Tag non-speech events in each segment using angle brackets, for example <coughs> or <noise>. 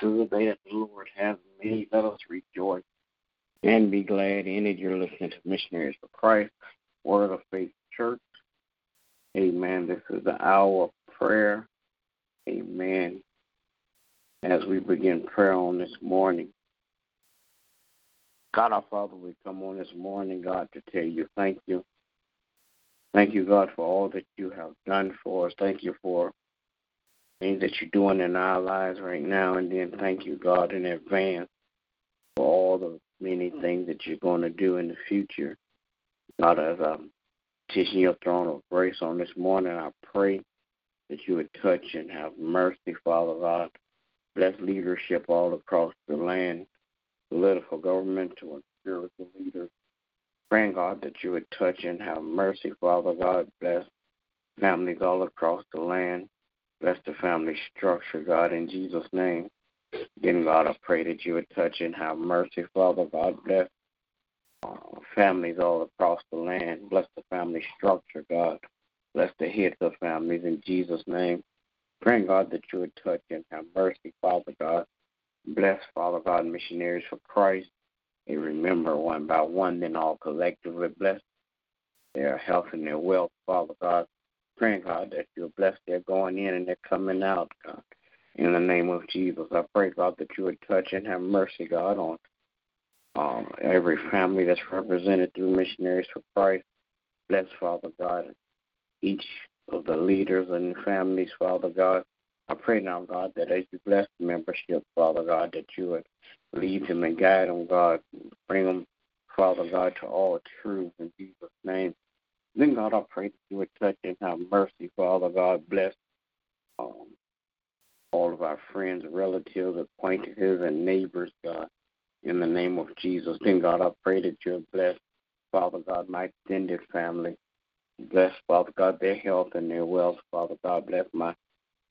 this is the day that the Lord has made. Let us rejoice and be glad in it. You're listening to Missionaries for Christ, Word of Faith Church. Amen. This is the hour of prayer. Amen. As we begin prayer on this morning, God our Father, we come on this morning, God, to tell you thank you. Thank you, God, for all that you have done for us. Thank you for things that you're doing in our lives right now. And then thank you, God, in advance for all the many things that you're going to do in the future. God, as I'm teaching your throne of grace on this morning, I pray that you would touch and have mercy, Father God. Bless leadership all across the land, political, governmental, and spiritual leaders. Praying, God, that you would touch and have mercy, Father God. Bless families all across the land. Bless the family structure, God, in Jesus' name. Again, God, I pray that you would touch and have mercy, Father God. Bless uh, families all across the land. Bless the family structure, God. Bless the heads of families in Jesus' name. Praying, God, that you would touch and have mercy, Father God. Bless, Father God, missionaries for Christ. And remember one by one, then all collectively bless their health and their wealth, Father God praying, God, that you'll bless their going in and their coming out, God. In the name of Jesus, I pray, God, that you would touch and have mercy, God, on um, every family that's represented through Missionaries for Christ. Bless, Father God, each of the leaders and families, Father God. I pray now, God, that as you bless the membership, Father God, that you would lead them and guide them, God. Bring them, Father God, to all truth in Jesus' name. Then, God, I pray that you would touch and have mercy, Father God. Bless um, all of our friends, relatives, acquaintances, and neighbors, God, in the name of Jesus. Then, God, I pray that you bless, Father God, my extended family. Bless, Father God, their health and their wealth, Father God. Bless my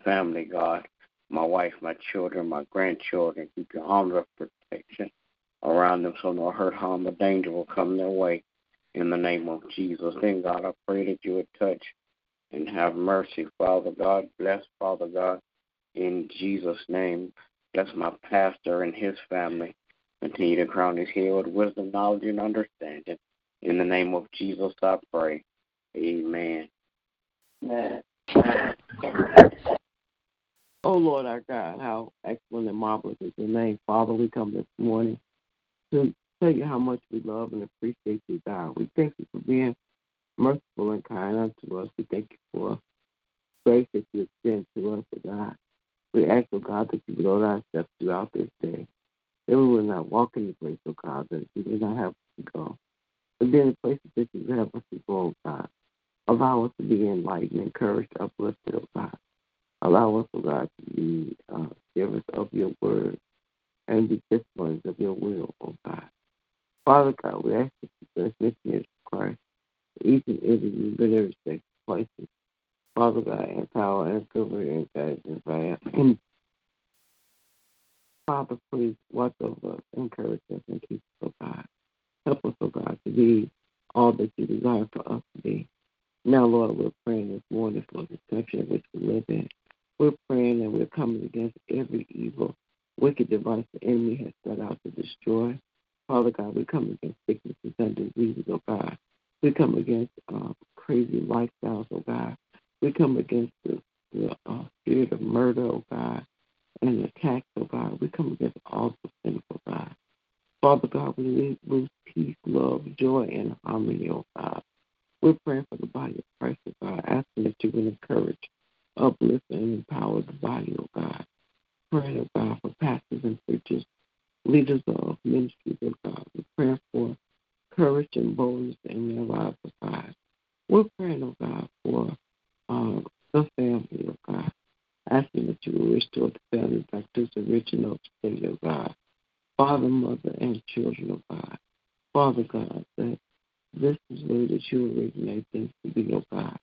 family, God, my wife, my children, my grandchildren. Keep your arms of protection around them so no hurt, harm, or danger will come their way in the name of Jesus. Then, God, I pray that you would touch and have mercy, Father God. Bless, Father God, in Jesus' name. Bless my pastor and his family. Continue to crown his head with wisdom, knowledge, and understanding. In the name of Jesus, I pray. Amen. Oh, Lord our God, how excellent and marvelous is your name. Father, we come this morning to tell you how much we love and appreciate you, God. We thank you for being merciful and kind unto us. We thank you for grace that you extend to us, O God. We ask, oh God, that you would order our steps throughout this day. That we will not walk in the place, oh God, that you do not have to go. But then the places that you would have us to go, oh God. Allow us to be enlightened, encouraged, uplifted, oh God. Allow us, oh God, to be uh, givers of your word and be disciplines of your will, oh God. Father God, we ask that you bless missionaries of Christ, each and every every respective places. Father God, empower and cover and guide and guide. Father, please watch over us, encourage us, and keep us, oh God. Help us, oh God, to be all that you desire for us to be. Now, Lord, we're praying this morning for the country in which we live in. We're praying and we're coming against every evil, wicked device the enemy has set out to destroy. Father God, we come against sicknesses and diseases, oh God. We come against uh, crazy lifestyles, oh God. We come against the, the uh, spirit of murder, oh God, and attacks, oh God. We come against all the sinful, oh God. Father God, we lose peace, love, joy, and harmony, oh God. We're praying for the body of Christ, oh God, asking that you would encourage, uplift, and empower the body, oh God. Praying, oh God, for pastors and preachers leaders of ministries of God. We're praying for courage and boldness in their lives, of God. We're praying, oh God, for um, the family, of God, asking that you will restore the family back to its original state, of God. Father, mother, and children, of God. Father God, that this is where that you originate things to be, oh God.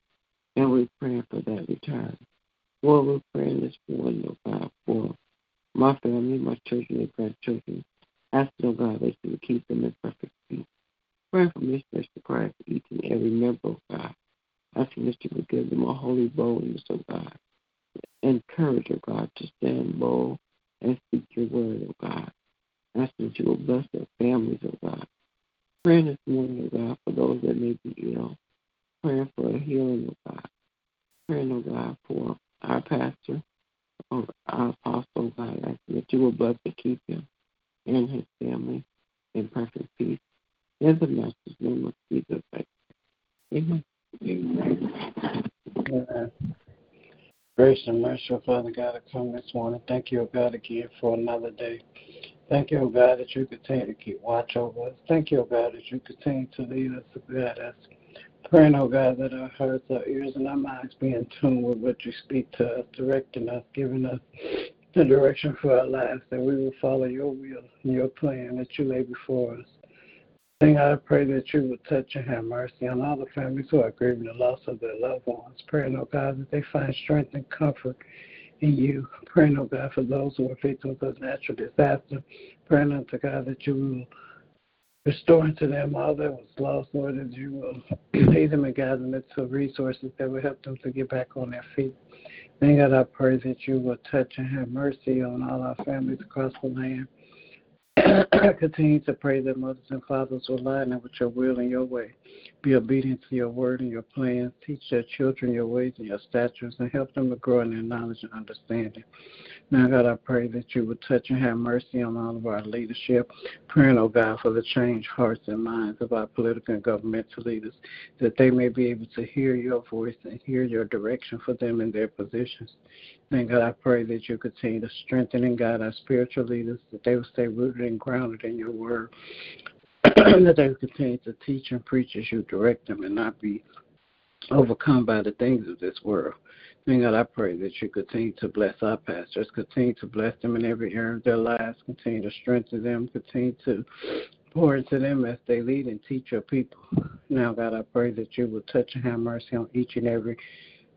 And we're praying for that return. Lord, we're praying this morning, oh God, for my family, my children, and grandchildren. Asking, oh God, that you would keep them in perfect peace. Praying for missionaries to Christ, each and every member, of God. Asking that you would give them a holy boldness, oh God. Encourage, oh God, to stand bold and speak your word, oh God. Asking that you will bless their families, oh God. Praying this morning, oh God, for those that may be ill. Praying for a healing, oh God. Praying, oh God, for our pastor, our apostle, oh God, asking that you will bless to keep him and his family in perfect peace. In the master's name of Jesus, Amen. Amen. Amen. Grace and mercy, Father God, I come this morning. Thank you, God, again for another day. Thank you, God, that you continue to keep watch over us. Thank you, God, that you continue to lead us, to guide us. Praying, oh God, that our hearts, our ears, and our minds be in tune with what you speak to us, directing us, giving us the direction for our lives, that we will follow your will and your plan that you lay before us. Thing I pray that you would touch and have mercy on all the families who are grieving the loss of their loved ones. Praying, oh God, that they find strength and comfort in you. Praying, oh God, for those who are victims of natural disaster. Praying unto God that you will restore unto them all that was lost, Lord, that you will <clears throat> lead them and guide them into resources that will help them to get back on their feet. Then God, I pray that you will touch and have mercy on all our families across the land. <coughs> Continue to pray that mothers and fathers will line up with your will and your way. Be obedient to your word and your plans. Teach their children your ways and your statutes and help them to grow in their knowledge and understanding. Now, God, I pray that you would touch and have mercy on all of our leadership. Praying, oh God, for the changed hearts and minds of our political and governmental leaders, that they may be able to hear your voice and hear your direction for them in their positions. And God, I pray that you continue to strengthen and guide our spiritual leaders, that they will stay rooted and grounded in your word, And <clears throat> that they will continue to teach and preach as you direct them and not be overcome by the things of this world. And God, I pray that you continue to bless our pastors, continue to bless them in every area of their lives, continue to strengthen them, continue to pour into them as they lead and teach your people. Now, God, I pray that you will touch and have mercy on each and every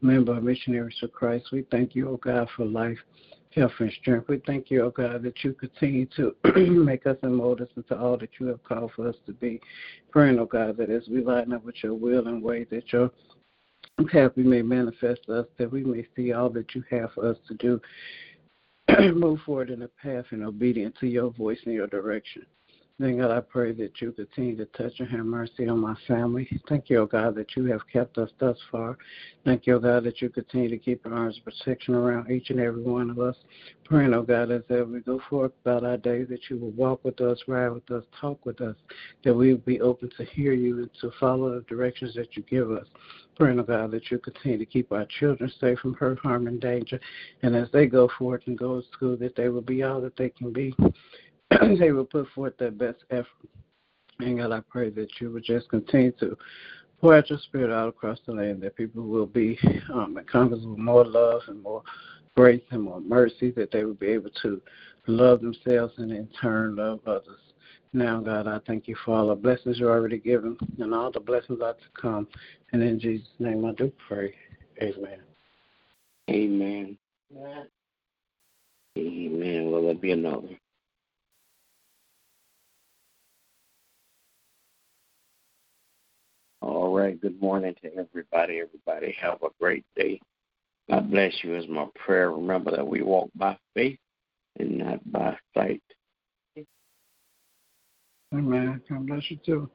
member of Missionaries for Christ. We thank you, oh God, for life, health, and strength. We thank you, oh God, that you continue to <clears throat> make us and mold us into all that you have called for us to be. Praying, oh God, that as we line up with your will and way, that your path we may manifest us, that we may see all that you have for us to do. <clears throat> Move forward in the path and obedient to your voice and your direction. Then, God, I pray that you continue to touch and have mercy on my family. Thank you, oh God, that you have kept us thus far. Thank you, oh God, that you continue to keep your arms of protection around each and every one of us. Praying, oh God, as we go forth about our day, that you will walk with us, ride with us, talk with us, that we will be open to hear you and to follow the directions that you give us. Praying, oh God, that you continue to keep our children safe from hurt, harm, and danger. And as they go forth and go to school, that they will be all that they can be. <clears throat> they will put forth their best effort. And God, I pray that you would just continue to pour out your spirit out across the land, that people will be um, encompassed with more love and more grace and more mercy, that they will be able to love themselves and in turn love others. Now, God, I thank you for all the blessings you're already given and all the blessings are to come. And in Jesus' name I do pray. Amen. Amen. Amen. Amen. Will there be another? All right. Good morning to everybody. Everybody have a great day. God bless you is my prayer. Remember that we walk by faith and not by sight. Amen. God bless you too.